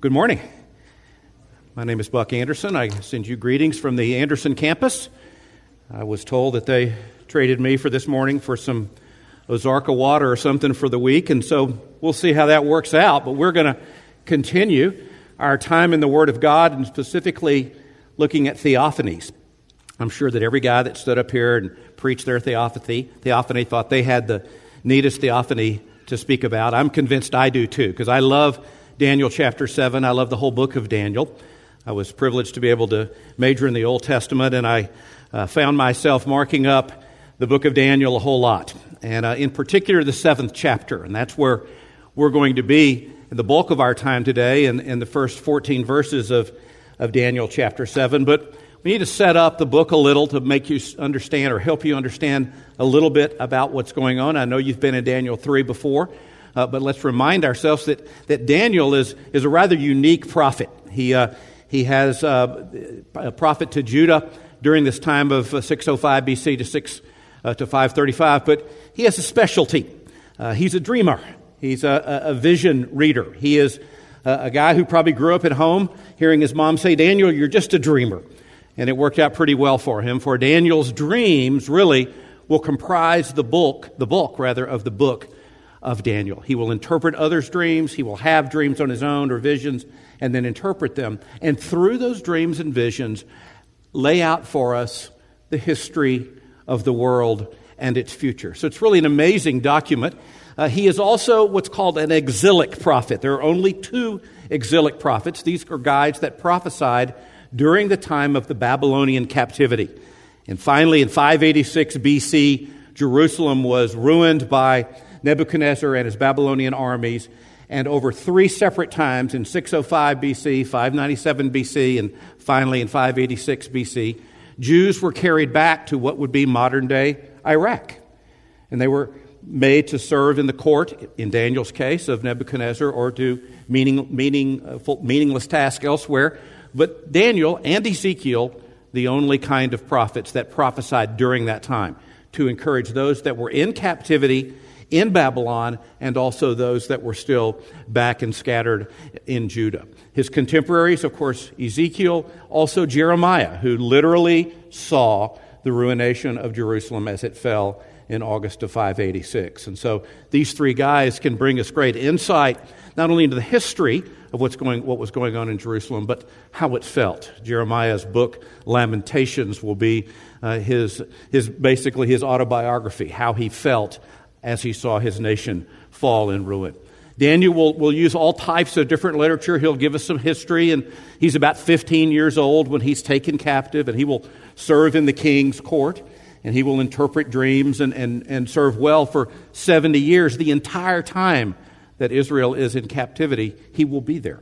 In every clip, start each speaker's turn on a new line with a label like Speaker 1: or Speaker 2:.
Speaker 1: Good morning. My name is Buck Anderson. I send you greetings from the Anderson campus. I was told that they traded me for this morning for some Ozarka water or something for the week, and so we'll see how that works out. But we're going to continue our time in the Word of God and specifically looking at theophanies. I'm sure that every guy that stood up here and preached their theophany, theophany thought they had the neatest theophany to speak about. I'm convinced I do too, because I love Daniel chapter 7. I love the whole book of Daniel. I was privileged to be able to major in the Old Testament, and I uh, found myself marking up the book of Daniel a whole lot. And uh, in particular, the seventh chapter. And that's where we're going to be in the bulk of our time today in, in the first 14 verses of, of Daniel chapter 7. But we need to set up the book a little to make you understand or help you understand a little bit about what's going on. I know you've been in Daniel 3 before. Uh, but let's remind ourselves that, that Daniel is, is a rather unique prophet. He, uh, he has uh, a prophet to Judah during this time of uh, 605 BC to 6 uh, to 535, but he has a specialty. Uh, he's a dreamer. He's a, a vision reader. He is a, a guy who probably grew up at home hearing his mom say, Daniel, you're just a dreamer. And it worked out pretty well for him, for Daniel's dreams really will comprise the bulk, the bulk rather, of the book of Daniel. He will interpret others' dreams, he will have dreams on his own or visions, and then interpret them. And through those dreams and visions, lay out for us the history of the world and its future. So it's really an amazing document. Uh, he is also what's called an exilic prophet. There are only two exilic prophets. These are guys that prophesied during the time of the Babylonian captivity. And finally, in 586 BC, Jerusalem was ruined by Nebuchadnezzar and his Babylonian armies. And over three separate times in 605 BC, 597 BC, and finally in 586 BC, Jews were carried back to what would be modern day Iraq. And they were made to serve in the court, in Daniel's case, of Nebuchadnezzar, or do meaning, meaning, uh, meaningless tasks elsewhere. But Daniel and Ezekiel, the only kind of prophets that prophesied during that time, to encourage those that were in captivity in Babylon and also those that were still back and scattered in Judah. His contemporaries, of course, Ezekiel, also Jeremiah, who literally saw the ruination of Jerusalem as it fell in August of 586. And so these three guys can bring us great insight not only into the history of what's going, what was going on in Jerusalem, but how it felt. Jeremiah's book, Lamentations, will be uh, his, his, basically his autobiography, how he felt as he saw his nation fall in ruin. Daniel will, will use all types of different literature. He'll give us some history, and he's about 15 years old when he's taken captive, and he will serve in the king's court, and he will interpret dreams and, and, and serve well for 70 years. The entire time that Israel is in captivity, he will be there.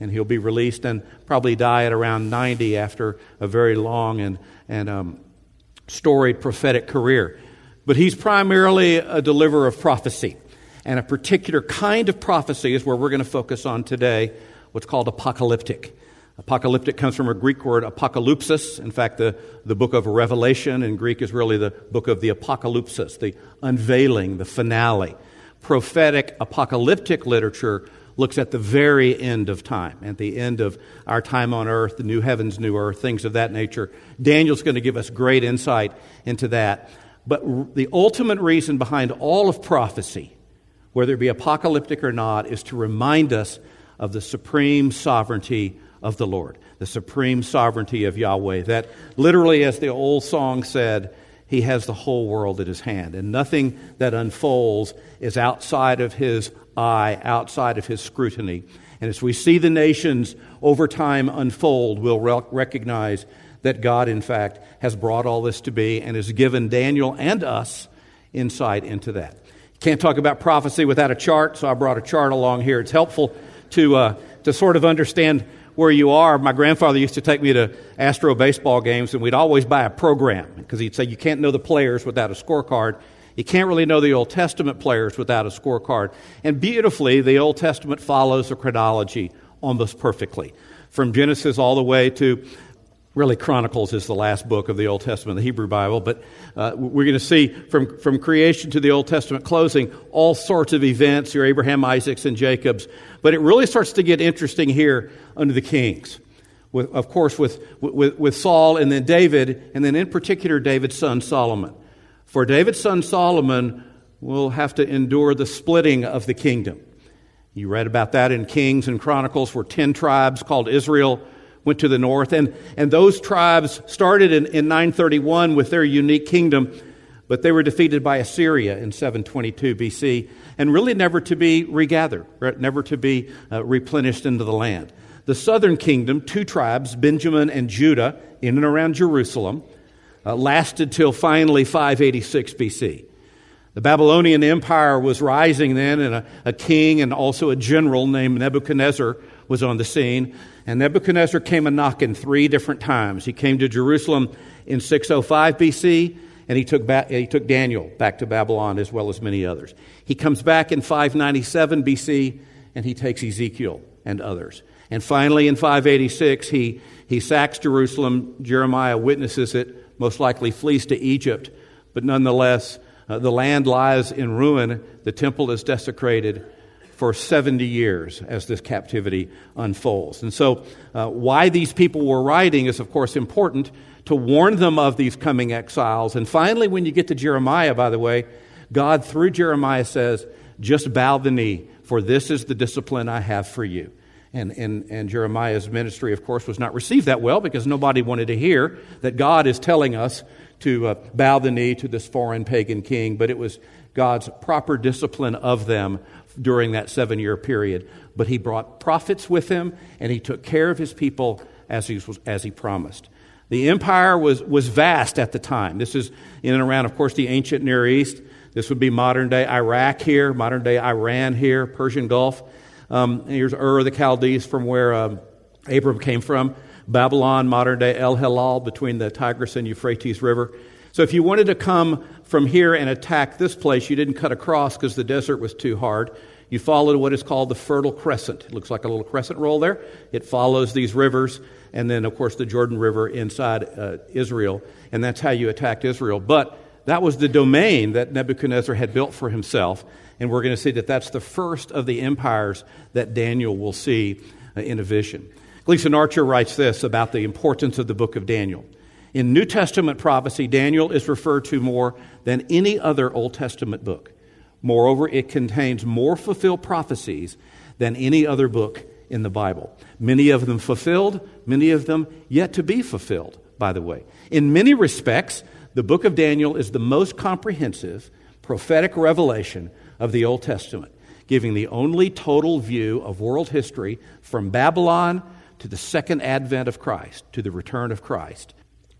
Speaker 1: And he'll be released and probably die at around 90 after a very long and, and um, storied prophetic career. But he's primarily a deliverer of prophecy. And a particular kind of prophecy is where we're going to focus on today, what's called apocalyptic. Apocalyptic comes from a Greek word, apocalypsis. In fact, the, the book of Revelation in Greek is really the book of the apocalypsis, the unveiling, the finale. Prophetic apocalyptic literature looks at the very end of time, at the end of our time on earth, the new heavens, new earth, things of that nature. Daniel's going to give us great insight into that. But the ultimate reason behind all of prophecy, whether it be apocalyptic or not, is to remind us of the supreme sovereignty of the Lord, the supreme sovereignty of Yahweh. That literally, as the old song said, He has the whole world at His hand, and nothing that unfolds is outside of His eye, outside of His scrutiny. And as we see the nations over time unfold, we'll recognize that God, in fact, has brought all this to be and has given Daniel and us insight into that. Can't talk about prophecy without a chart, so I brought a chart along here. It's helpful to, uh, to sort of understand where you are. My grandfather used to take me to Astro baseball games, and we'd always buy a program because he'd say you can't know the players without a scorecard. You can't really know the Old Testament players without a scorecard. And beautifully, the Old Testament follows a chronology almost perfectly. From Genesis all the way to Really, Chronicles is the last book of the Old Testament, the Hebrew Bible, but uh, we're going to see from, from creation to the Old Testament closing all sorts of events, your Abraham, Isaacs, and Jacob's. But it really starts to get interesting here under the kings. With, of course, with, with, with Saul and then David, and then in particular David's son Solomon. For David's son Solomon will have to endure the splitting of the kingdom. You read about that in Kings and Chronicles, where 10 tribes called Israel went to the north. And, and those tribes started in, in 931 with their unique kingdom, but they were defeated by Assyria in 722 BC and really never to be regathered, never to be uh, replenished into the land. The southern kingdom, two tribes, Benjamin and Judah, in and around Jerusalem, uh, lasted till finally 586 BC. The Babylonian Empire was rising then, and a, a king and also a general named Nebuchadnezzar was on the scene. And Nebuchadnezzar came a knocking three different times. He came to Jerusalem in 605 BC, and he took, back, he took Daniel back to Babylon as well as many others. He comes back in 597 BC, and he takes Ezekiel and others. And finally, in 586, he, he sacks Jerusalem. Jeremiah witnesses it, most likely flees to Egypt, but nonetheless, uh, the land lies in ruin. The temple is desecrated for 70 years as this captivity unfolds. And so, uh, why these people were writing is, of course, important to warn them of these coming exiles. And finally, when you get to Jeremiah, by the way, God, through Jeremiah, says, Just bow the knee, for this is the discipline I have for you. And, and, and Jeremiah's ministry, of course, was not received that well because nobody wanted to hear that God is telling us to uh, bow the knee to this foreign pagan king, but it was God's proper discipline of them during that seven year period. But he brought prophets with him, and he took care of his people as he, as he promised. The empire was, was vast at the time. This is in and around, of course, the ancient Near East. This would be modern day Iraq here, modern day Iran here, Persian Gulf. Um, here's Ur the Chaldees from where um, Abram came from. Babylon, modern day El Halal, between the Tigris and Euphrates River. So if you wanted to come from here and attack this place, you didn't cut across because the desert was too hard. You followed what is called the Fertile Crescent. It looks like a little crescent roll there. It follows these rivers, and then, of course, the Jordan River inside uh, Israel. And that's how you attacked Israel. But that was the domain that Nebuchadnezzar had built for himself. And we're going to see that that's the first of the empires that Daniel will see uh, in a vision. Gleason Archer writes this about the importance of the book of Daniel. In New Testament prophecy, Daniel is referred to more than any other Old Testament book. Moreover, it contains more fulfilled prophecies than any other book in the Bible. Many of them fulfilled, many of them yet to be fulfilled, by the way. In many respects, the book of Daniel is the most comprehensive prophetic revelation of the Old Testament, giving the only total view of world history from Babylon to the second advent of Christ, to the return of Christ,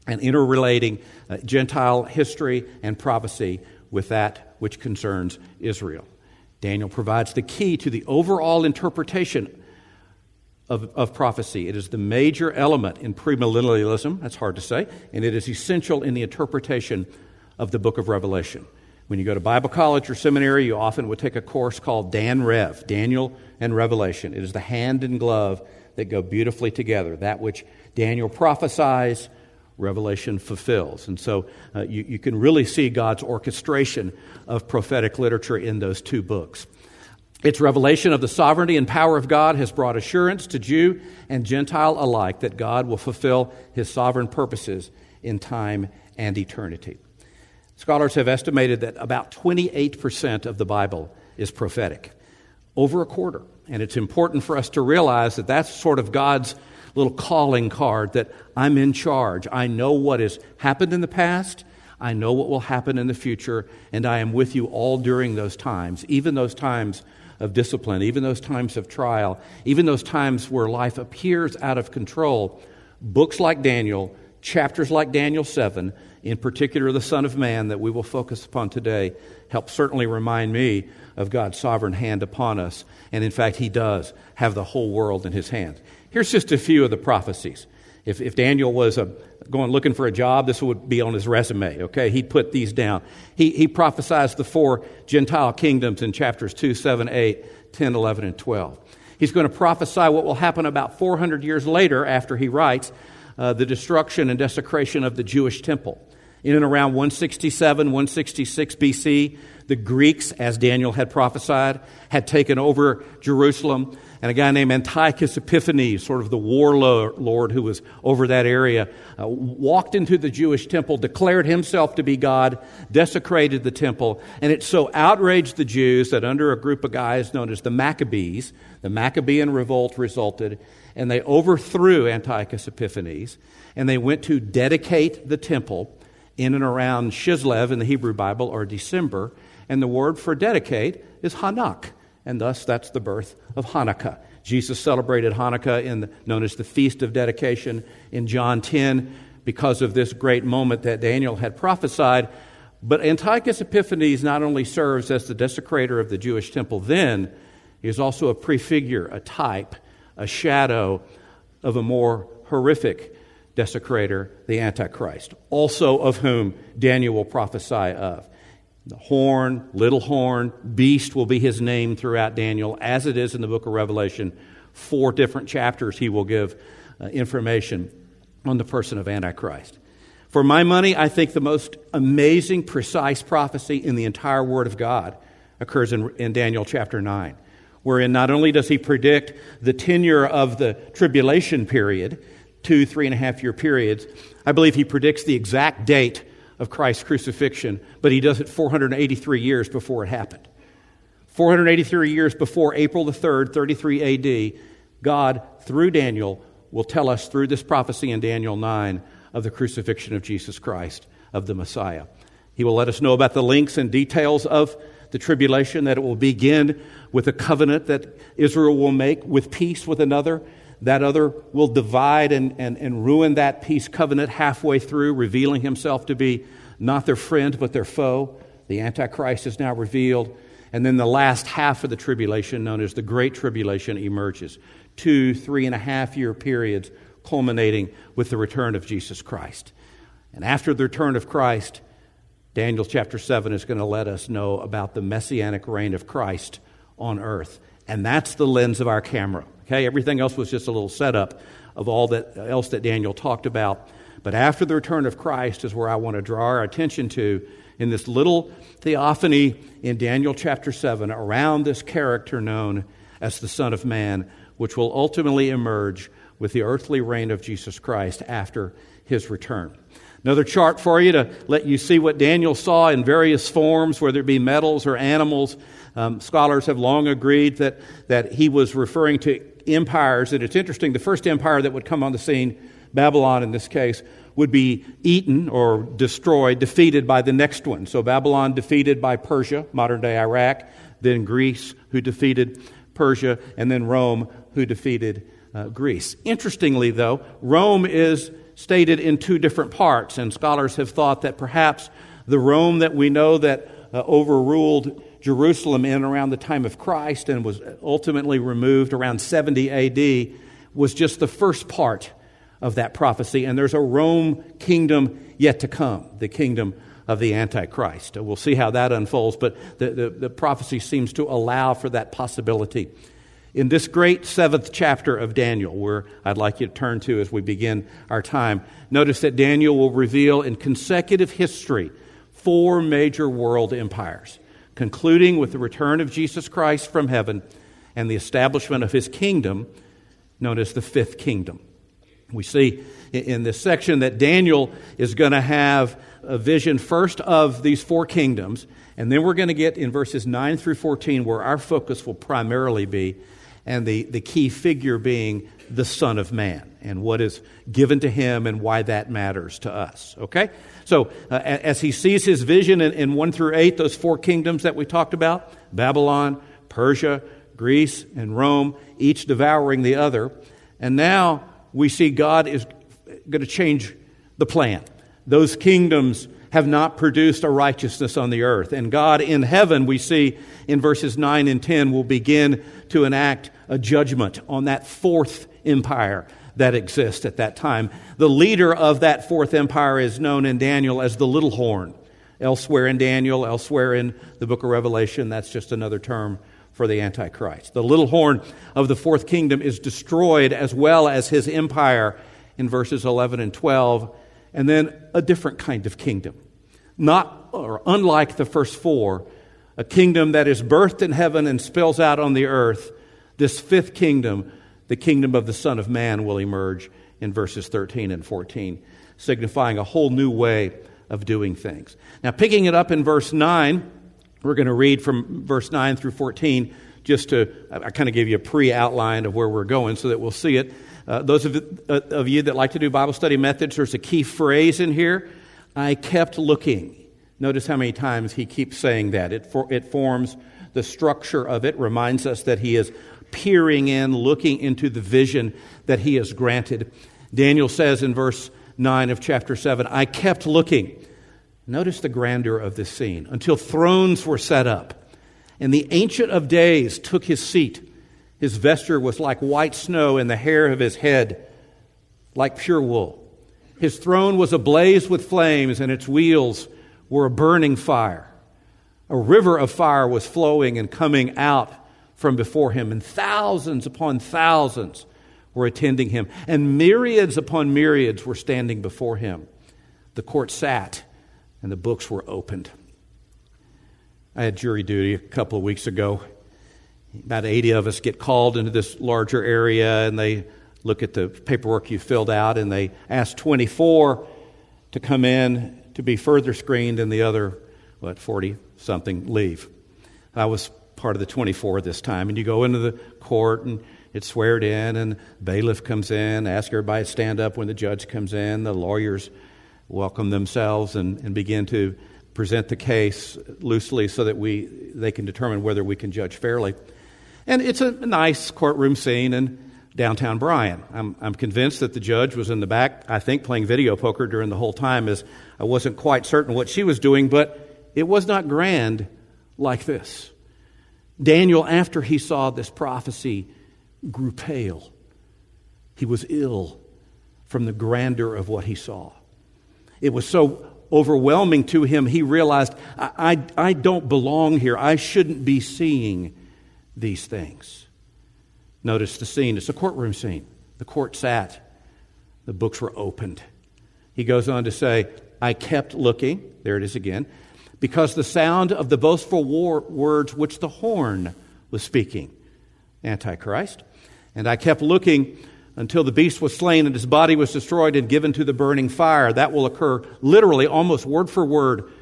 Speaker 1: and interrelating uh, Gentile history and prophecy with that which concerns Israel. Daniel provides the key to the overall interpretation of, of, prophecy. It is the major element in premillennialism, that's hard to say, and it is essential in the interpretation of the book of Revelation. When you go to Bible college or seminary, you often would take a course called Dan Rev, Daniel and Revelation. It is the hand and glove that go beautifully together. That which Daniel prophesies, Revelation fulfills. And so uh, you, you can really see God's orchestration of prophetic literature in those two books. Its revelation of the sovereignty and power of God has brought assurance to Jew and Gentile alike that God will fulfill his sovereign purposes in time and eternity. Scholars have estimated that about 28% of the Bible is prophetic, over a quarter. And it's important for us to realize that that's sort of God's little calling card that I'm in charge. I know what has happened in the past. I know what will happen in the future, and I am with you all during those times, even those times of discipline, even those times of trial, even those times where life appears out of control. Books like Daniel, chapters like Daniel 7, in particular the Son of Man that we will focus upon today, help certainly remind me of God's sovereign hand upon us. And in fact, He does have the whole world in His hands. Here's just a few of the prophecies. If, if Daniel was a, going looking for a job, this would be on his resume, okay? He'd put these down. He, he prophesies the four Gentile kingdoms in chapters 2, 7, 8, 10, 11, and 12. He's going to prophesy what will happen about 400 years later after he writes uh, the destruction and desecration of the Jewish temple. In and around 167, 166 BC, the Greeks, as Daniel had prophesied, had taken over Jerusalem. And a guy named Antiochus Epiphanes, sort of the warlord who was over that area, uh, walked into the Jewish temple, declared himself to be God, desecrated the temple, and it so outraged the Jews that under a group of guys known as the Maccabees, the Maccabean revolt resulted, and they overthrew Antiochus Epiphanes, and they went to dedicate the temple in and around Kislev in the Hebrew Bible, or December, and the word for dedicate is Hanak, and thus that's the birth of Hanukkah. Jesus celebrated Hanukkah in the, known as the Feast of Dedication in John 10 because of this great moment that Daniel had prophesied. But Antiochus Epiphanes not only serves as the desecrator of the Jewish temple then, he is also a prefigure, a type, a shadow of a more horrific desecrator, the Antichrist, also of whom Daniel will prophesy of. The horn, little horn, beast will be his name throughout Daniel, as it is in the book of Revelation. Four different chapters he will give uh, information on the person of Antichrist. For my money, I think the most amazing, precise prophecy in the entire Word of God occurs in, in Daniel chapter 9, wherein not only does he predict the tenure of the tribulation period, two, three and a half year periods, I believe he predicts the exact date of Christ's crucifixion, but he does it 483 years before it happened. 483 years before April the 3rd, 33 AD, God, through Daniel, will tell us through this prophecy in Daniel 9 of the crucifixion of Jesus Christ, of the Messiah. He will let us know about the links and details of the tribulation, that it will begin with a covenant that Israel will make with peace with another, that other will divide and, and, and ruin that peace covenant halfway through, revealing himself to be not their friend, but their foe. The Antichrist is now revealed. And then the last half of the tribulation, known as the Great Tribulation, emerges. Two, three and a half year periods culminating with the return of Jesus Christ. And after the return of Christ, Daniel chapter 7 is going to let us know about the messianic reign of Christ on earth. And that's the lens of our camera. Okay, everything else was just a little setup of all that else that Daniel talked about. But after the return of Christ is where I want to draw our attention to in this little theophany in Daniel chapter 7 around this character known as the Son of Man, which will ultimately emerge with the earthly reign of Jesus Christ after his return. Another chart for you to let you see what Daniel saw in various forms, whether it be metals or animals. Um, scholars have long agreed that, that he was referring to empires, and it's interesting, the first empire that would come on the scene, Babylon in this case, would be eaten or destroyed, defeated by the next one. So Babylon defeated by Persia, modern day Iraq, then Greece, who defeated Persia, and then Rome, who defeated uh, Greece. Interestingly, though, Rome is stated in two different parts, and scholars have thought that perhaps the Rome that we know that uh, overruled Jerusalem in around the time of Christ and was ultimately removed around 70 AD was just the first part of that prophecy. And there's a Rome kingdom yet to come, the kingdom of the Antichrist. We'll see how that unfolds, but the, the, the prophecy seems to allow for that possibility. In this great seventh chapter of Daniel, where I'd like you to turn to as we begin our time, notice that Daniel will reveal in consecutive history four major world empires concluding with the return of Jesus Christ from heaven and the establishment of his kingdom, known as the fifth kingdom. We see in this section that Daniel is going to have a vision first of these four kingdoms, and then we're going to get in verses 9 through 14 where our focus will primarily be, and the, the key figure being the Son of Man and what is given to him and why that matters to us. Okay? So, uh, as he sees his vision in, in 1 through 8, those four kingdoms that we talked about Babylon, Persia, Greece, and Rome, each devouring the other. And now we see God is going to change the plan. Those kingdoms have not produced a righteousness on the earth. And God in heaven, we see in verses 9 and 10, will begin to enact a judgment on that fourth empire that exists at that time. The leader of that fourth empire is known in Daniel as the little horn. Elsewhere in Daniel, elsewhere in the book of Revelation, that's just another term for the Antichrist. The little horn of the fourth kingdom is destroyed as well as his empire, in verses 11 and 12, and then a different kind of kingdom. Not or unlike the first four, a kingdom that is birthed in heaven and spills out on the earth. This fifth kingdom, the kingdom of the Son of Man, will emerge in verses 13 and 14, signifying a whole new way of doing things. Now, picking it up in verse 9, we're going to read from verse 9 through 14 just to, I kind of gave you a pre outline of where we're going so that we'll see it. Uh, those of, uh, of you that like to do Bible study methods, there's a key phrase in here. I kept looking. Notice how many times he keeps saying that. It, for, it forms the structure of it, reminds us that he is peering in, looking into the vision that he has granted. Daniel says in verse 9 of chapter 7, I kept looking. Notice the grandeur of this scene until thrones were set up, and the Ancient of Days took his seat. His vesture was like white snow, and the hair of his head like pure wool. His throne was ablaze with flames, and its wheels were a burning fire. A river of fire was flowing and coming out from before him, and thousands upon thousands were attending him, and myriads upon myriads were standing before him. The court sat, and the books were opened. I had jury duty a couple of weeks ago. About 80 of us get called into this larger area, and they look at the paperwork you filled out, and they ask 24 to come in to be further screened, and the other, what, 40 something leave. I was part of the 24 this time, and you go into the court, and it's sweared in, and bailiff comes in, ask everybody to stand up when the judge comes in. The lawyers welcome themselves and, and begin to present the case loosely so that we they can determine whether we can judge fairly. And it's a nice courtroom scene in downtown Bryan. I'm, I'm convinced that the judge was in the back, I think, playing video poker during the whole time, as I wasn't quite certain what she was doing, but it was not grand like this. Daniel, after he saw this prophecy, grew pale. He was ill from the grandeur of what he saw. It was so overwhelming to him, he realized, I, I, I don't belong here. I shouldn't be seeing these things. Notice the scene. It's a courtroom scene. The court sat, the books were opened. He goes on to say, I kept looking. There it is again. Because the sound of the boastful war, words which the horn was speaking, Antichrist, and I kept looking until the beast was slain and his body was destroyed and given to the burning fire. That will occur literally, almost word for word,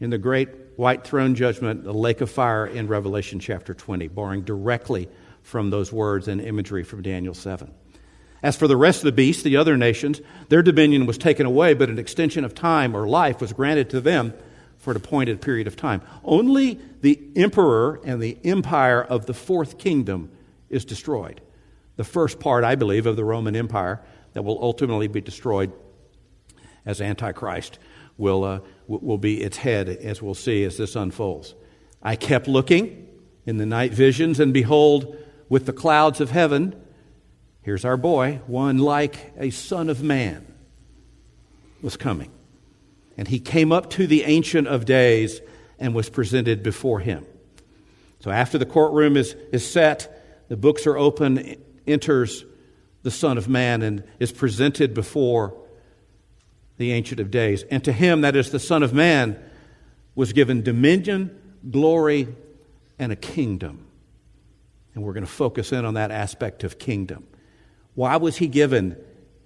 Speaker 1: in the great white throne judgment, the lake of fire in Revelation chapter 20, borrowing directly from those words and imagery from Daniel 7. As for the rest of the beasts, the other nations, their dominion was taken away, but an extension of time or life was granted to them for an appointed period of time. Only the emperor and the empire of the fourth kingdom is destroyed. The first part, I believe, of the Roman Empire that will ultimately be destroyed as Antichrist will, uh, will be its head, as we'll see as this unfolds. I kept looking in the night visions, and behold, with the clouds of heaven, here's our boy, one like a son of man was coming. And he came up to the Ancient of Days and was presented before him. So after the courtroom is, is set, the books are open, enters the Son of Man and is presented before the Ancient of Days. And to him, that is the Son of Man, was given dominion, glory, and a kingdom. And we're going to focus in on that aspect of kingdom. Why was he given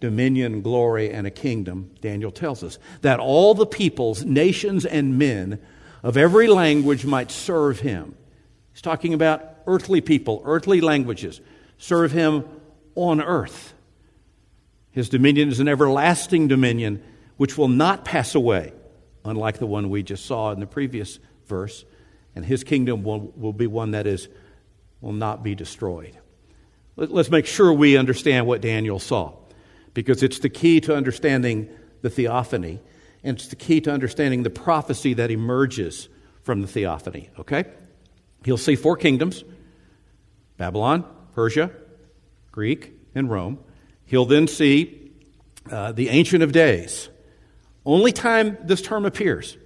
Speaker 1: dominion, glory, and a kingdom? Daniel tells us that all the peoples, nations, and men of every language might serve him. He's talking about earthly people, earthly languages, serve him on earth. His dominion is an everlasting dominion which will not pass away, unlike the one we just saw in the previous verse. And his kingdom will, will be one that is, will not be destroyed. Let's make sure we understand what Daniel saw, because it's the key to understanding the theophany, and it's the key to understanding the prophecy that emerges from the theophany. Okay? He'll see four kingdoms Babylon, Persia, Greek, and Rome. He'll then see uh, the Ancient of Days. Only time this term appears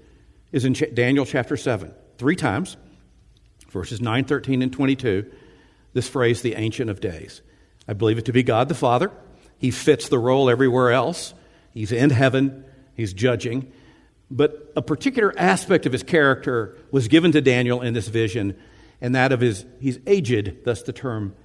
Speaker 1: is in Ch- Daniel chapter 7. Three times, verses 9, 13, and 22, this phrase, the Ancient of Days. I believe it to be God the Father. He fits the role everywhere else. He's in heaven, he's judging. But a particular aspect of his character was given to Daniel in this vision, and that of his, he's aged, thus the term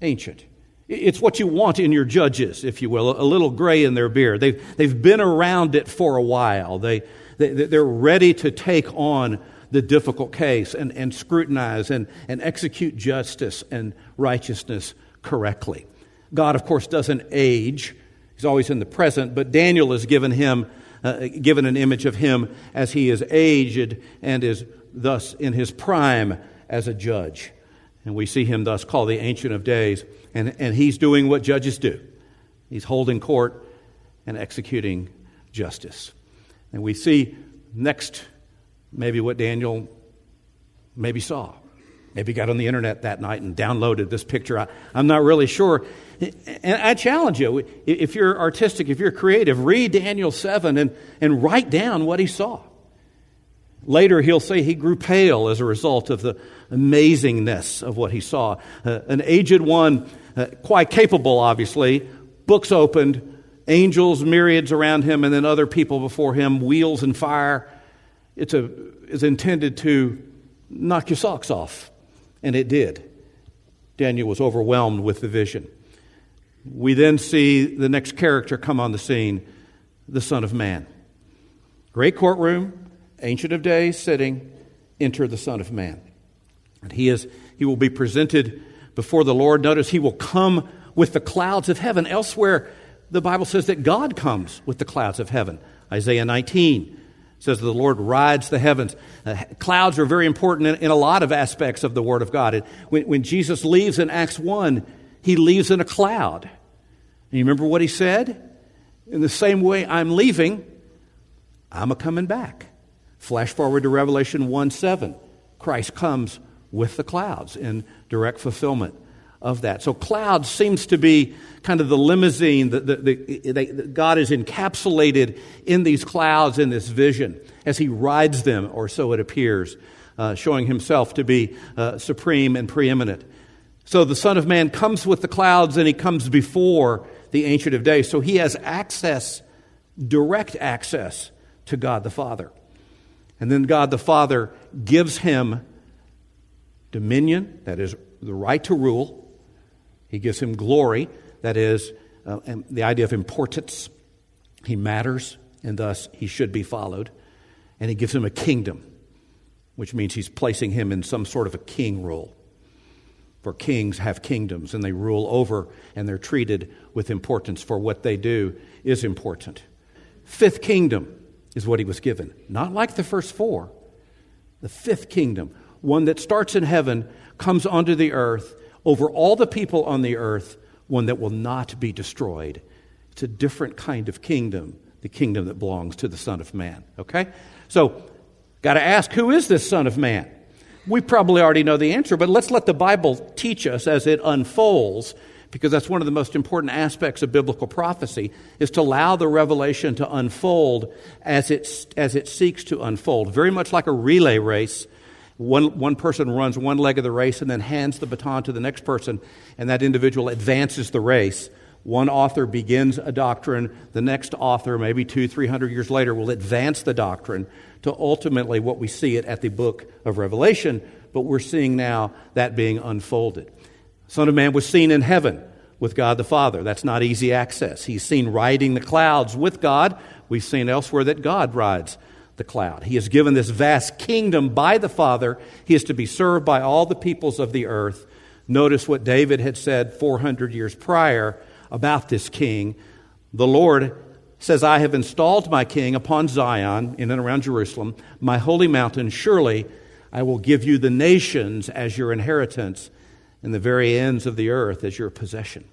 Speaker 1: ancient. It's what you want in your judges, if you will, a little gray in their beard. They've, they've been around it for a while. They, they, they're ready to take on the difficult case and, and scrutinize and, and execute justice and righteousness correctly. God, of course, doesn't age. He's always in the present, but Daniel is given him, uh, given an image of him as he is aged and is thus in his prime as a judge. And we see him thus called the Ancient of Days. And, and he's doing what judges do he's holding court and executing justice. And we see next maybe what Daniel maybe saw. Maybe got on the internet that night and downloaded this picture. I, am not really sure. And I challenge you, if you're artistic, if you're creative, read Daniel 7 and, and write down what he saw. Later, he'll say he grew pale as a result of the amazingness of what he saw. Uh, an aged one, uh, quite capable, obviously, books opened, angels, myriads around him, and then other people before him, wheels and fire. It's, a, it's intended to knock your socks off, and it did. Daniel was overwhelmed with the vision. We then see the next character come on the scene the Son of Man. Great courtroom, Ancient of Days sitting, enter the Son of Man. And he, is, he will be presented before the Lord. Notice he will come with the clouds of heaven. Elsewhere, the Bible says that God comes with the clouds of heaven. Isaiah 19 says the Lord rides the heavens. Uh, clouds are very important in, in, a lot of aspects of the Word of God. when, when Jesus leaves in Acts 1, he leaves in a cloud. And you remember what he said? In the same way I'm leaving, I'm a coming back. Flash forward to Revelation 1 7. Christ comes with the clouds in direct fulfillment of that. So, clouds seems to be kind of the limousine that, the, the, God is encapsulated in these clouds in this vision as he rides them, or so it appears, uh, showing himself to be uh, supreme and preeminent. So, the Son of Man comes with the clouds and he comes before the Ancient of Days. So, he has access, direct access to God the Father. And then God the Father gives him dominion, that is, the right to rule. He gives him glory, that is, uh, the idea of importance. He matters, and thus he should be followed. And he gives him a kingdom, which means he's placing him in some sort of a king role. For kings have kingdoms, and they rule over, and they're treated with importance, for what they do is important. Fifth kingdom is what he was given. Not like the first four. The fifth kingdom, one that starts in heaven, comes onto the earth, over all the people on the earth, one that will not be destroyed. It's a different kind of kingdom, the kingdom that belongs to the Son of Man. Okay? So, got to ask who is this Son of Man? We probably already know the answer, but let's let the Bible teach us as it unfolds because that's one of the most important aspects of biblical prophecy is to allow the revelation to unfold as it, as it seeks to unfold very much like a relay race one, one person runs one leg of the race and then hands the baton to the next person and that individual advances the race one author begins a doctrine the next author maybe two three hundred years later will advance the doctrine to ultimately what we see it at the book of revelation but we're seeing now that being unfolded Son of Man was seen in heaven with God the Father. That's not easy access. He's seen riding the clouds with God. We've seen elsewhere that God rides the cloud. He is given this vast kingdom by the Father. He is to be served by all the peoples of the earth. Notice what David had said 400 years prior about this king. The Lord says, I have installed my king upon Zion, in and around Jerusalem, my holy mountain. Surely I will give you the nations as your inheritance and the very ends of the earth as your possession.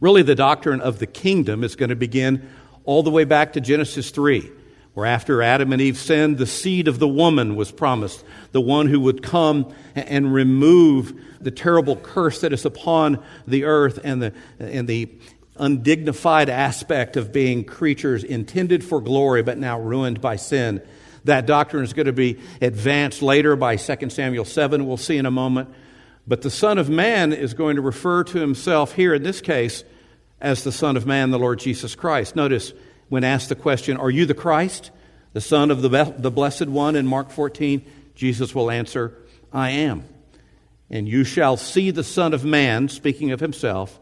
Speaker 1: Really, the doctrine of the kingdom is going to begin all the way back to Genesis 3, where after Adam and Eve sinned, the seed of the woman was promised, the one who would come and remove the terrible curse that is upon the earth and the, and the undignified aspect of being creatures intended for glory but now ruined by sin. That doctrine is going to be advanced later by 2 Samuel 7, we'll see in a moment. But the Son of Man is going to refer to himself here, in this case, as the Son of Man, the Lord Jesus Christ. Notice when asked the question, Are you the Christ, the Son of the, the Blessed One in Mark 14? Jesus will answer, I am. And you shall see the Son of Man, speaking of himself,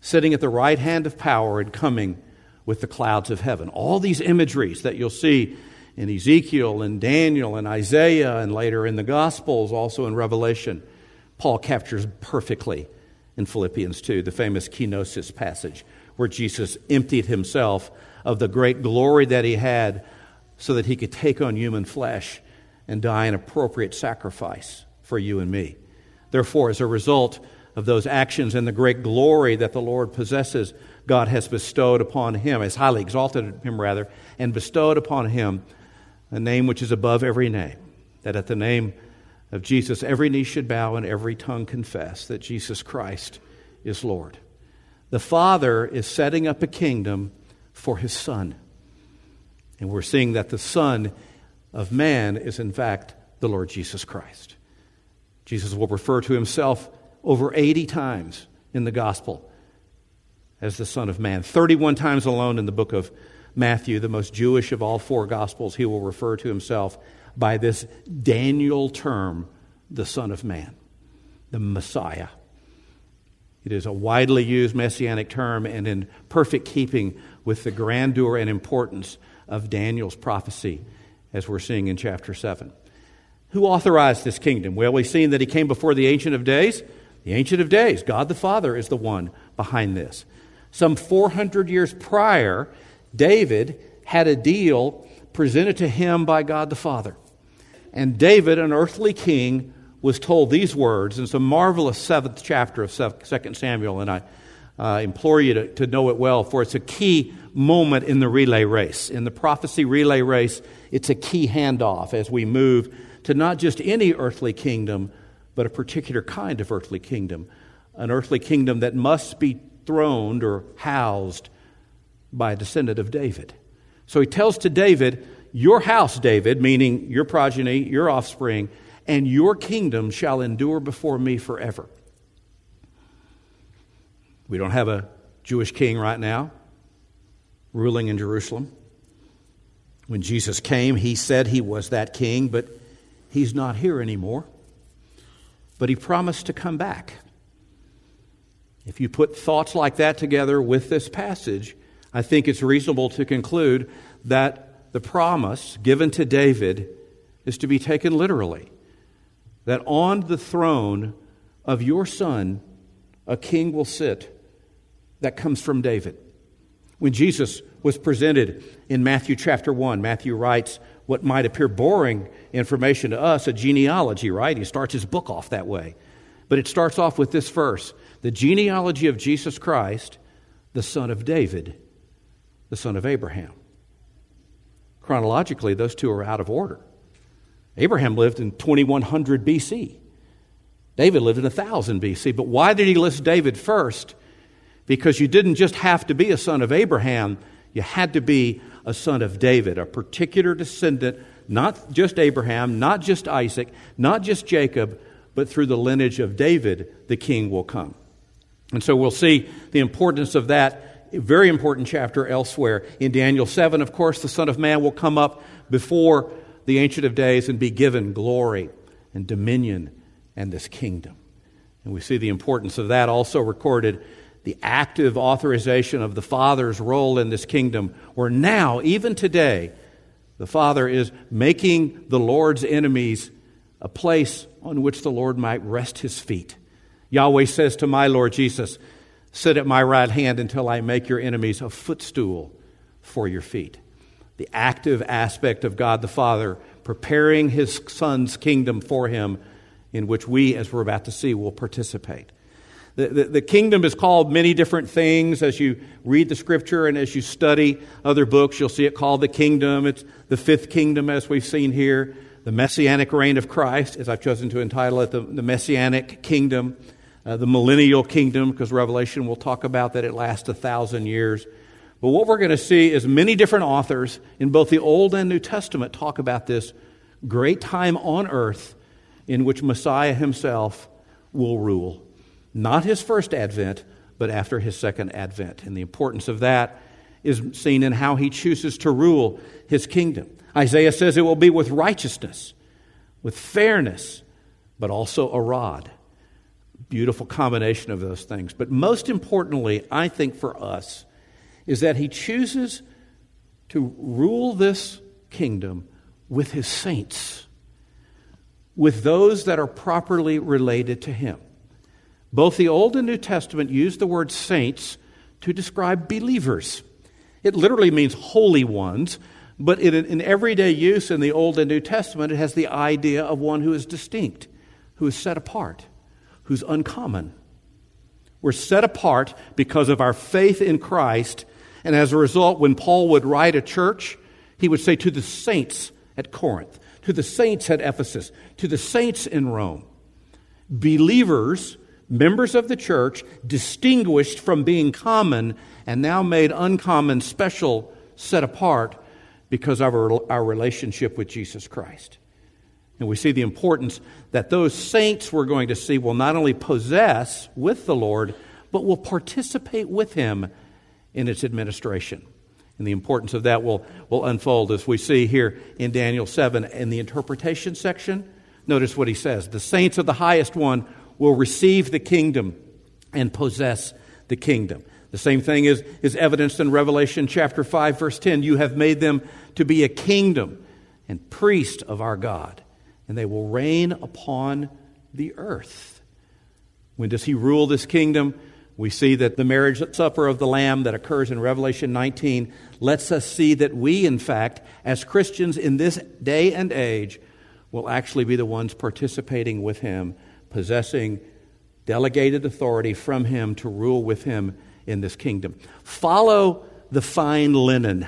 Speaker 1: sitting at the right hand of power and coming with the clouds of heaven. All these imageries that you'll see in Ezekiel and Daniel and Isaiah and later in the Gospels, also in Revelation, Paul captures perfectly in Philippians 2, the famous kenosis passage, where Jesus emptied himself of the great glory that he had so that he could take on human flesh and die an appropriate sacrifice for you and me. Therefore, as a result of those actions and the great glory that the Lord possesses, God has bestowed upon him, has highly exalted him, rather, and bestowed upon him a name which is above every name, that at the name of Jesus every knee should bow and every tongue confess that Jesus Christ is Lord. The Father is setting up a kingdom for his Son. And we're seeing that the Son of man is, in fact, the Lord Jesus Christ. Jesus will refer to himself over 80 times in the gospel as the Son of Man. 31 times alone in the book of Matthew, the most Jewish of all four gospels, he will refer to himself by this Daniel term, the Son of Man, the Messiah. It is a widely used messianic term and in perfect keeping with the grandeur and importance of Daniel's prophecy, as we're seeing in chapter 7. Who authorized this kingdom? Well, we've seen that he came before the Ancient of Days. The Ancient of Days, God the Father, is the one behind this. Some 400 years prior, David had a deal presented to him by God the Father. And David, an earthly king, was told these words. in a marvelous seventh chapter of 2 Samuel, and I uh, implore you to, to know it well, for it's a key moment in the relay race. In the prophecy relay race, it's a key handoff as we move to not just any earthly kingdom, but a particular kind of earthly kingdom. An earthly kingdom that must be throned or housed by a descendant of David. So he tells to David, Your house, David, meaning your progeny, your offspring, and your kingdom shall endure before me forever. We don't have a Jewish king right now ruling in Jerusalem. When Jesus came, he said he was that king, but he's not here anymore. But he promised to come back. If you put thoughts like that together with this passage, I think it's reasonable to conclude that the promise given to David is to be taken literally. That on the throne of your son, a king will sit that comes from David. When Jesus was presented in Matthew chapter 1, Matthew writes what might appear boring information to us, a genealogy, right? He starts his book off that way. But it starts off with this verse the genealogy of Jesus Christ, the son of David, the son of Abraham. Chronologically, those two are out of order. Abraham lived in 2100 BC. David lived in 1000 BC. But why did he list David first? Because you didn't just have to be a son of Abraham, you had to be a son of David, a particular descendant, not just Abraham, not just Isaac, not just Jacob, but through the lineage of David, the king will come. And so we'll see the importance of that very important chapter elsewhere. In Daniel 7, of course, the Son of Man will come up before the Ancient of Days and be given glory and dominion and this kingdom. And we see the importance of that also recorded the active authorization of the Father's role in this kingdom, where now, even today, the Father is making the Lord's enemies a place on which the Lord might rest his feet. Yahweh says to my Lord Jesus, Sit at my right hand until I make your enemies a footstool for your feet. The active aspect of God the Father preparing his Son's kingdom for him, in which we, as we're about to see, will participate. The, the, the, kingdom is called many different things. As you read the scripture and as you study other books, you'll see it called the kingdom. It's the fifth kingdom, as we've seen here. The messianic reign of Christ, as I've chosen to entitle it, the, the messianic kingdom uh, the millennial kingdom, because Revelation will talk about that it lasts a thousand years. But what we're going to see is many different authors in both the Old and New Testament talk about this great time on earth in which Messiah himself will rule. Not his first advent, but after his second advent. And the importance of that is seen in how he chooses to rule his kingdom. Isaiah says it will be with righteousness, with fairness, but also a rod. Beautiful combination of those things. But most importantly, I think for us, is that he chooses to rule this kingdom with his saints, with those that are properly related to him. Both the Old and New Testament use the word saints to describe believers. It literally means holy ones, but in, in everyday use in the Old and New Testament, it has the idea of one who is distinct, who is set apart, who's uncommon. We're set apart because of our faith in Christ, and as a result, when Paul would write a church, he would say to the saints at Corinth, to the saints at Ephesus, to the saints in Rome, believers, members of the church, distinguished from being common and now made uncommon, special, set apart because of our, our relationship with Jesus Christ. And we see the importance that those saints we're going to see will not only possess with the Lord, but will participate with Him in its administration. And the importance of that will, will unfold as we see here in Daniel 7 in the interpretation section. Notice what he says The saints of the highest one will receive the kingdom and possess the kingdom. The same thing is, is evidenced in Revelation chapter 5, verse 10. You have made them to be a kingdom and priest of our God, and they will reign upon the earth. When does he rule this kingdom? We see that the marriage supper of the Lamb that occurs in Revelation 19 lets us see that we, in fact, as Christians in this day and age, will actually be the ones participating with Him, possessing delegated authority from Him to rule with Him in this kingdom. Follow the fine linen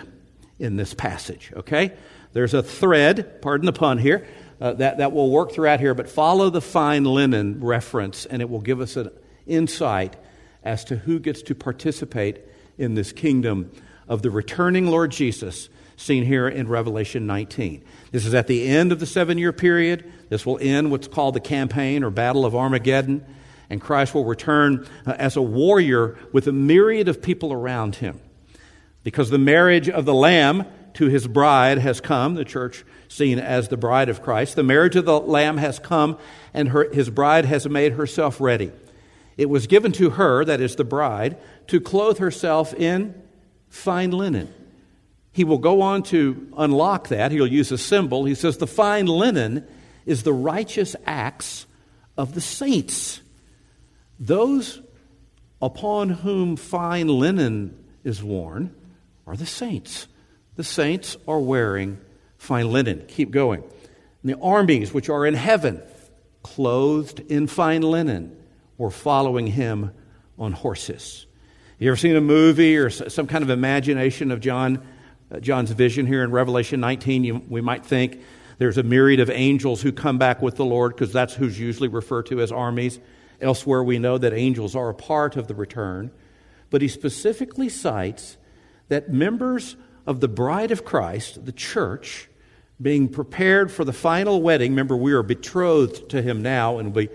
Speaker 1: in this passage, okay? There's a thread, pardon the pun here, uh, that, that will work throughout here, but follow the fine linen reference, and it will give us an insight as to who gets to participate in this kingdom of the returning Lord Jesus, seen here in Revelation 19. This is at the end of the seven year period. This will end what's called the campaign or battle of Armageddon, and Christ will return uh, as a warrior with a myriad of people around him. Because the marriage of the Lamb to his bride has come, the church seen as the bride of Christ. The marriage of the Lamb has come, and her, his bride has made herself ready. It was given to her, that is the bride, to clothe herself in fine linen. He will go on to unlock that. He'll use a symbol. He says the fine linen is the righteous acts of the saints. Those upon whom fine linen is worn are the saints. The saints are wearing fine linen. Keep going. And the armies which are in heaven, clothed in fine linen were following him on horses. You ever seen a movie or some kind of imagination of John, Uh, John's vision here in Revelation 19? You, we might think there's a myriad of angels who come back with the Lord because that's who's usually referred to as armies. Elsewhere, we know that angels are a part of the return. But he specifically cites that members of the bride of Christ, the church, being prepared for the final wedding. Remember, we are betrothed to him now and will be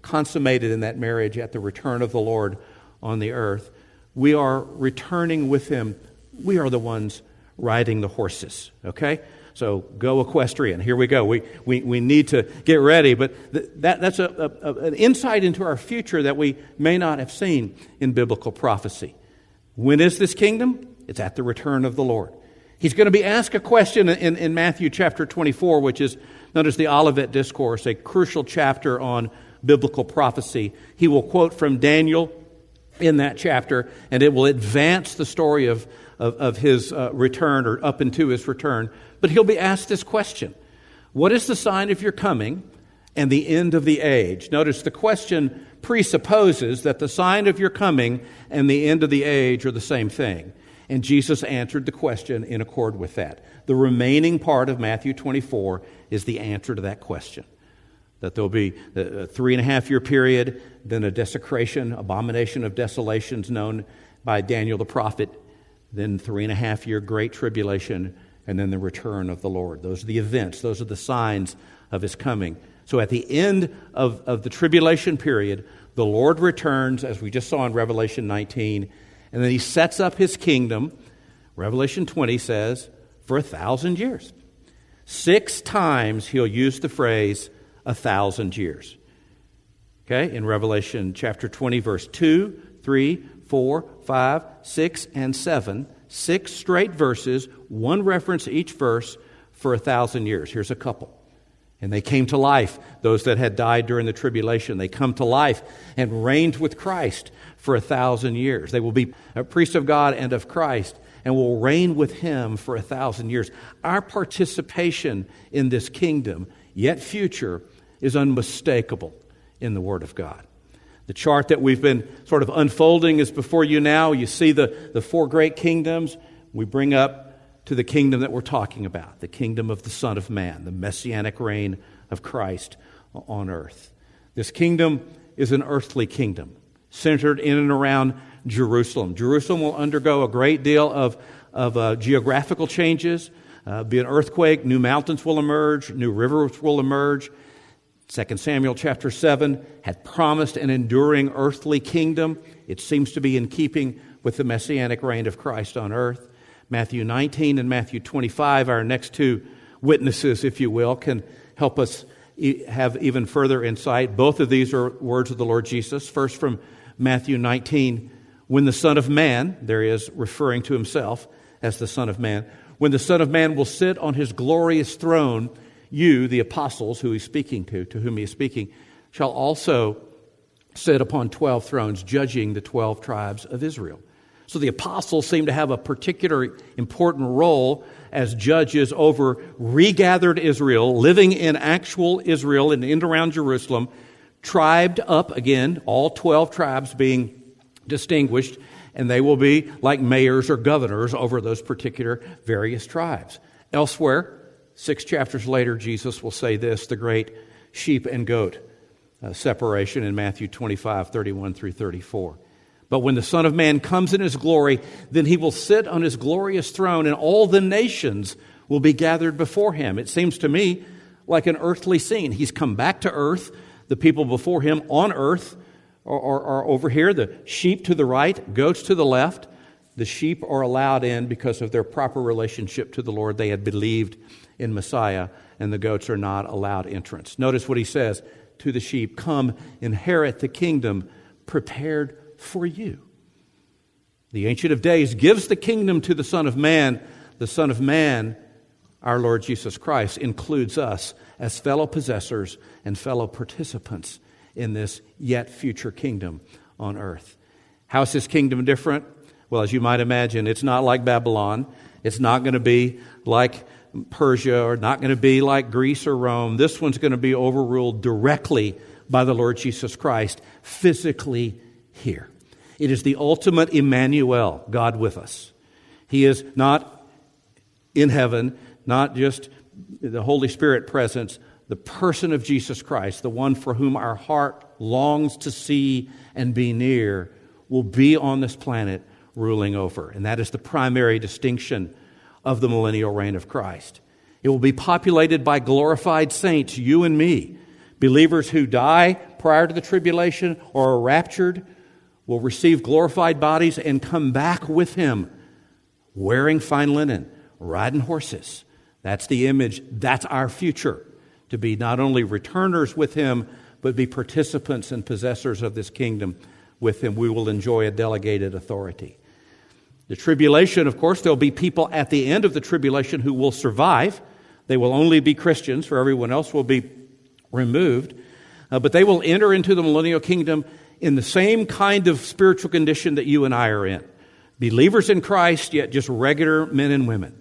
Speaker 1: consummated in that marriage at the return of the Lord on the earth. We are returning with him. We are the ones riding the horses, okay? So go equestrian. Here we go. We, we, we need to get ready, but th- that, that's a, a, an insight into our future that we may not have seen in biblical prophecy. When is this kingdom? It's at the return of the Lord. He's going to be asked a question in, in Matthew chapter 24, which is known as the Olivet Discourse, a crucial chapter on biblical prophecy. He will quote from Daniel in that chapter, and it will advance the story of, of, of his uh, return or up into his return. But he'll be asked this question What is the sign of your coming and the end of the age? Notice the question presupposes that the sign of your coming and the end of the age are the same thing. And Jesus answered the question in accord with that. The remaining part of Matthew 24 is the answer to that question that there'll be a three and a half year period, then a desecration, abomination of desolations known by Daniel the prophet, then three and a half year great tribulation, and then the return of the Lord. Those are the events, those are the signs of his coming. So at the end of, of the tribulation period, The Lord returns, as we just saw in Revelation 19, and then he sets up his kingdom, Revelation 20 says, for a thousand years. Six times he'll use the phrase a thousand years. Okay, in Revelation chapter 20, verse 2, 3, 4, 5, 6, and 7. Six straight verses, one reference each verse for a thousand years. Here's a couple. And they came to life, those that had died during the tribulation. They come to life and reigned with Christ for a thousand years. They will be a priest of God and of Christ and will reign with him for a thousand years. Our participation in this kingdom, yet future, is unmistakable in the Word of God. The chart that we've been sort of unfolding is before you now. You see the, the four great kingdoms. We bring up to the kingdom that we're talking about the kingdom of the Son of Man, the messianic reign of Christ on earth. This kingdom is an earthly kingdom centered in and around Jerusalem. Jerusalem will undergo a great deal of, of uh, geographical changes, uh, be an earthquake, new mountains will emerge, new rivers will emerge. 2 Samuel chapter 7 had promised an enduring earthly kingdom. It seems to be in keeping with the messianic reign of Christ on earth. Matthew 19 and Matthew 25, our next two witnesses, if you will, can help us have even further insight. Both of these are words of the Lord Jesus. First from Matthew 19, when the Son of Man, there he is referring to himself as the Son of Man, when the Son of Man will sit on his glorious throne, you, the apostles who he's speaking to, to whom he is speaking, shall also sit upon 12 thrones, judging the 12 tribes of Israel. So the apostles seem to have a particular important role as judges over regathered Israel, living in actual Israel and in around Jerusalem, tribed up again, all 12 tribes being distinguished, and they will be like mayors or governors over those particular various tribes. Elsewhere, six chapters later, Jesus will say this the great sheep and goat uh, separation in Matthew 25, 31 through 34. But when the Son of Man comes in his glory, then he will sit on his glorious throne, and all the nations will be gathered before him. It seems to me like an earthly scene. He's come back to earth. The people before him on earth are, are, are over here, the sheep to the right, goats to the left. The sheep are allowed in because of their proper relationship to the Lord. They had believed in Messiah, and the goats are not allowed entrance. Notice what he says to the sheep Come, inherit the kingdom prepared for you. The Ancient of Days gives the kingdom to the Son of Man. The Son of Man, our Lord Jesus Christ, includes us as fellow possessors and fellow participants in this yet future kingdom on earth. How is this kingdom different? Well, as you might imagine, it's not like Babylon. It's not going to be like Persia or not going to be like Greece or Rome. This one's going to be overruled directly by the Lord Jesus Christ, physically here. It is the ultimate Emmanuel, God with us. He is not in heaven, not just the Holy Spirit presence, the person of Jesus Christ, the one for whom our heart longs to see and be near, will be on this planet ruling over. And that is the primary distinction of the millennial reign of Christ. It will be populated by glorified saints, you and me, believers who die prior to the tribulation or are raptured will receive glorified bodies and come back with him wearing fine linen, riding horses. That's the image. That's our future to be not only returners with him, but be participants and possessors of this kingdom with him. We will enjoy a delegated authority. The tribulation, of course, there'll be people at the end of the tribulation who will survive. They will only be Christians, for everyone else will be removed. Uh, but they will enter into the millennial kingdom in the same kind of spiritual condition that you and I are in. Believers in Christ, yet just regular men and women.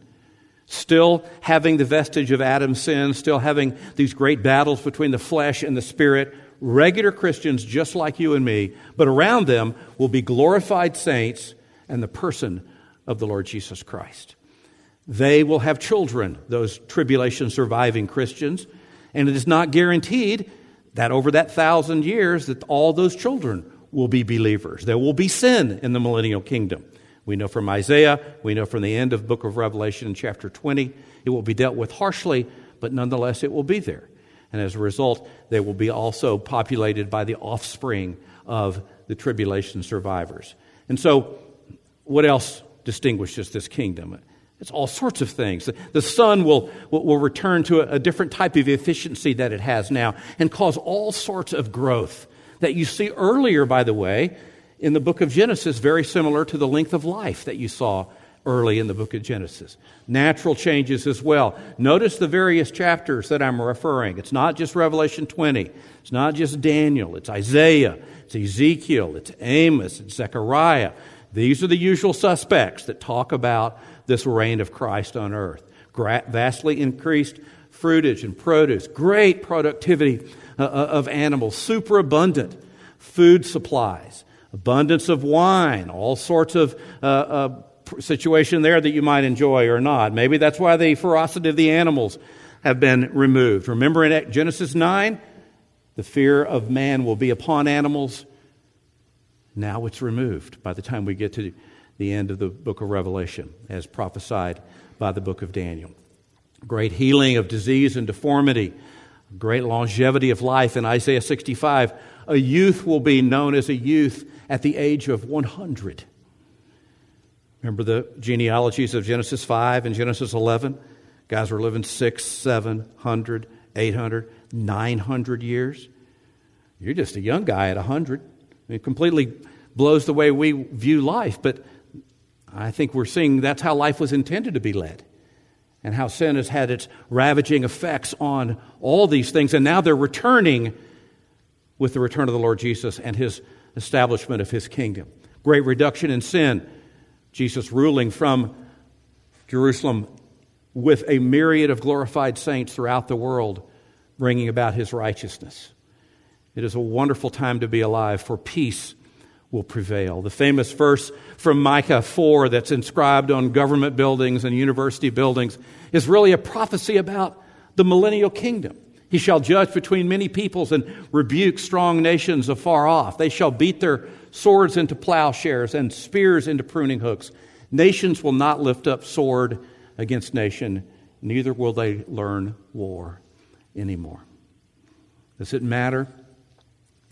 Speaker 1: Still having the vestige of Adam's sin, still having these great battles between the flesh and the spirit. Regular Christians just like you and me, but around them will be glorified saints and the person of the Lord Jesus Christ. They will have children, those tribulation surviving Christians, and it is not guaranteed that over that thousand years that all those children will be believers. There will be sin in the millennial kingdom. We know from Isaiah, we know from the end of book of Revelation in chapter 20, it will be dealt with harshly, but nonetheless it will be there. And as a result, they will be also populated by the offspring of the tribulation survivors. And so, what else distinguishes this kingdom? It's all sorts of things. The sun will, will return to a, different type of efficiency that it has now and cause all sorts of growth that you see earlier, by the way, in the book of Genesis, very similar to the length of life that you saw early in the book of Genesis. Natural changes as well. Notice the various chapters that I'm referring. It's not just Revelation 20, it's not just Daniel, it's Isaiah, it's Ezekiel, it's Amos, it's Zechariah. These are the usual suspects that talk about this reign of Christ on earth. vastly increased fruitage and produce, great productivity uh, uh, of animals, superabundant food supplies, abundance of wine, all sorts of uh, uh, situation there that you might enjoy or not. Maybe that's why the ferocity of the animals have been removed. Remember in Genesis 9, the fear of man will be upon animals. Now it's removed by the time we get to the end of the book of Revelation, as prophesied by the book of Daniel. Great healing of disease and deformity, great longevity of life in Isaiah 65. A youth will be known as a youth at the age of 100. Remember the genealogies of Genesis 5 and Genesis 11? Guys were living 6, 700, 800, 900 years. You're just a young guy at 100. It completely blows the way we view life, but I think we're seeing that's how life was intended to be led and how sin has had its ravaging effects on all these things. And now they're returning with the return of the Lord Jesus and his establishment of his kingdom. Great reduction in sin. Jesus ruling from Jerusalem with a myriad of glorified saints throughout the world, bringing about his righteousness. It is a wonderful time to be alive, for peace will prevail. The famous verse from Micah 4 that's inscribed on government buildings and university buildings is really a prophecy about the millennial kingdom. He shall judge between many peoples and rebuke strong nations afar off. They shall beat their swords into plowshares and spears into pruning hooks. Nations will not lift up sword against nation, neither will they learn war anymore. Does it matter?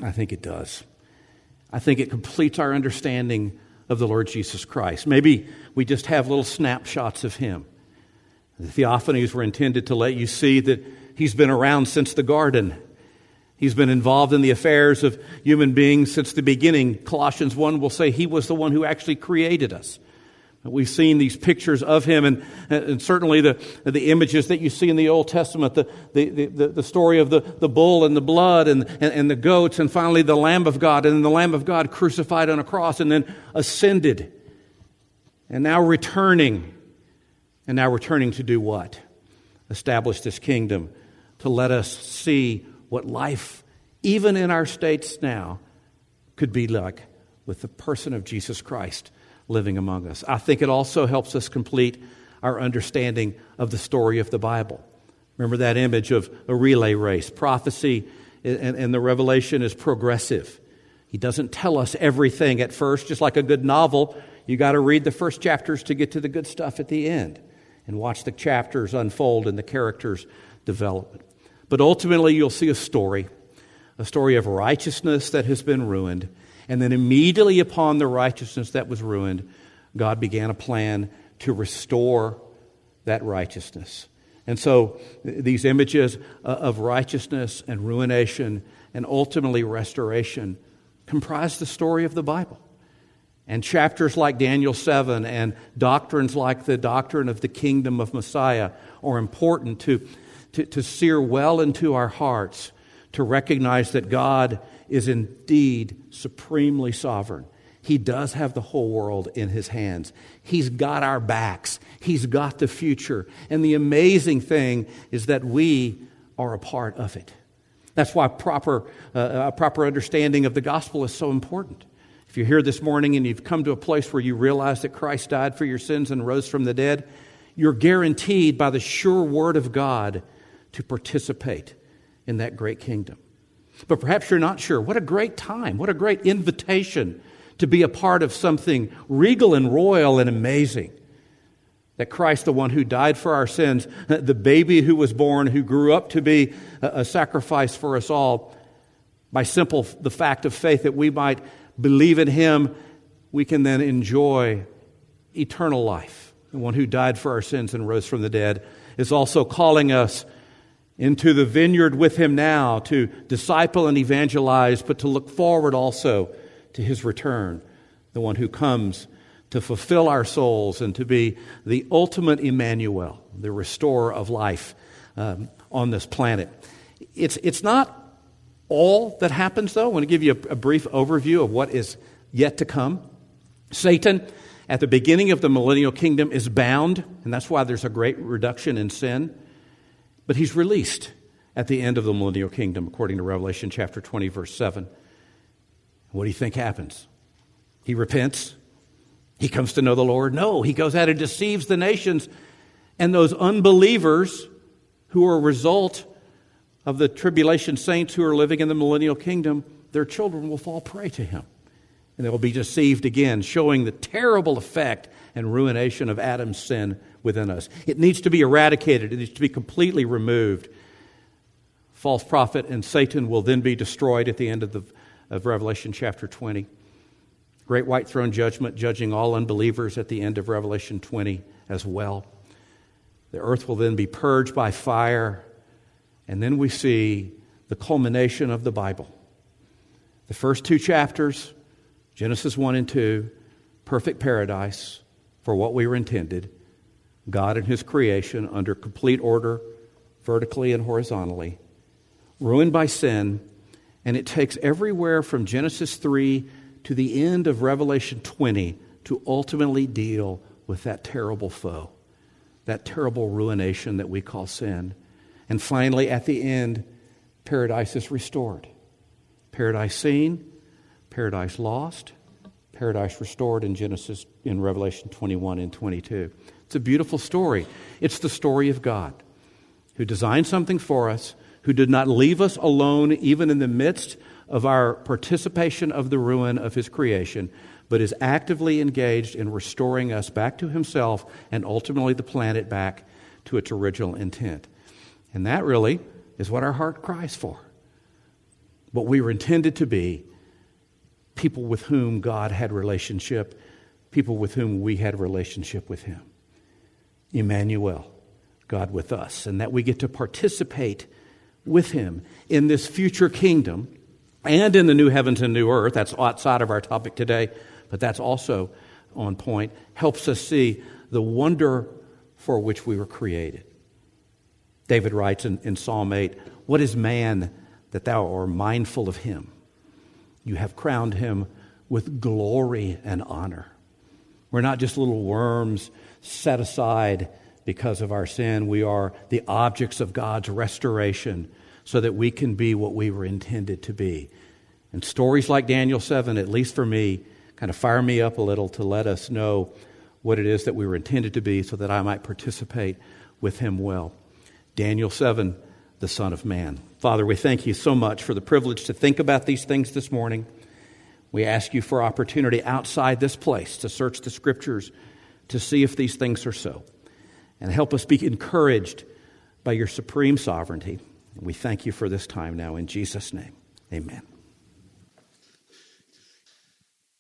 Speaker 1: I think it does. I think it completes our understanding of the Lord Jesus Christ. Maybe we just have little snapshots of him. The theophanies were intended to let you see that he's been around since the garden. He's been involved in the affairs of human beings since the beginning. Colossians 1 will say he was the one who actually created us. We've seen these pictures of him, and, and certainly the, the images that you see in the Old Testament the, the, the, the story of the, the bull and the blood and, and, and, the goats, and finally the Lamb of God, and then the Lamb of God crucified on a cross and then ascended, and now returning. And now returning to do what? Establish this kingdom, to let us see what life, even in our states now, could be like with the person of Jesus Christ living among us. I think it also helps us complete our understanding of the story of the Bible. Remember that image of a relay race. Prophecy and, and, the revelation is progressive. He doesn't tell us everything at first, just like a good novel. You got to read the first chapters to get to the good stuff at the end and watch the chapters unfold and the characters develop. But ultimately, you'll see a story a story of righteousness that has been ruined and then immediately upon the righteousness that was ruined, God began a plan to restore that righteousness. And so these images uh, of righteousness and ruination and ultimately restoration comprise the story of the Bible. And chapters like Daniel 7 and doctrines like the doctrine of the kingdom of Messiah are important to, to, to sear well into our hearts to recognize that God is indeed supremely sovereign. He does have the whole world in his hands. He's got our backs. He's got the future. And the amazing thing is that we are a part of it. That's why proper, uh, a proper understanding of the gospel is so important. If you're here this morning and you've come to a place where you realize that Christ died for your sins and rose from the dead, you're guaranteed by the sure word of God to participate in that great kingdom. But perhaps you're not sure. What a great time. What a great invitation to be a part of something regal and royal and amazing. That Christ, the one who died for our sins, the baby who was born, who grew up to be a sacrifice for us all, By simple the fact of faith that we might believe in him, we can then enjoy eternal life. The one who died for our sins and rose from the dead is also calling us into the vineyard with him now to disciple and evangelize, but to look forward also to his return, the one who comes to fulfill our souls and to be the ultimate Emmanuel, the restorer of life um, on this planet. It's, it's not all that happens, though. I want to give you a, a brief overview of what is yet to come. Satan, at the beginning of the millennial kingdom, is bound, and that's why there's a great reduction in sin. But he's released at the end of the millennial kingdom, according to Revelation chapter 20, verse 7. What do you think happens? He repents. He comes to know the Lord. No, he goes out and deceives the nations. And those unbelievers who are a result of the tribulation saints who are living in the millennial kingdom, their children will fall prey to him. And they will be deceived again, showing the terrible effect and ruination of Adam's sin within us. It needs to be eradicated, it needs to be completely removed. False prophet and Satan will then be destroyed at the end of, the, of Revelation chapter 20. Great white throne judgment, judging all unbelievers at the end of Revelation 20 as well. The earth will then be purged by fire, and then we see the culmination of the Bible. The first two chapters, Genesis 1 and 2, perfect paradise for what we were intended. God and His creation under complete order, vertically and horizontally, ruined by sin, and it takes everywhere from Genesis 3 to the end of Revelation 20 to ultimately deal with that terrible foe, that terrible ruination that we call sin. And finally, at the end, paradise is restored. Paradise seen, paradise lost, paradise restored in Genesis, in Revelation 21 and 22. It's a beautiful story. It's the story of God who designed something for us, who did not leave us alone even in the midst of our participation of the ruin of his creation, but is actively engaged in restoring us back to himself and ultimately the planet back to its original intent. And that really is what our heart cries for. What we were intended to be people with whom God had relationship, people with whom we had relationship with him. Emmanuel, God with us, and that we get to participate with Him in this future kingdom and in the new heavens and new earth. That's outside of our topic today, but that's also on point. Helps us see the wonder for which we were created. David writes in, in Psalm 8 What is man that thou art mindful of him? You have crowned him with glory and honor. We're not just little worms set aside because of our sin. We are the objects of God's restoration so that we can be what we were intended to be. And stories like Daniel 7, at least for me, kind of fire me up a little to let us know what it is that we were intended to be so that I might participate with him well. Daniel 7, the Son of Man. Father, we thank you so much for the privilege to think about these things this morning. We ask you for opportunity outside this place to search the scriptures to see if these things are so. And help us be encouraged by your supreme sovereignty. We thank you for this time now in Jesus' name. Amen.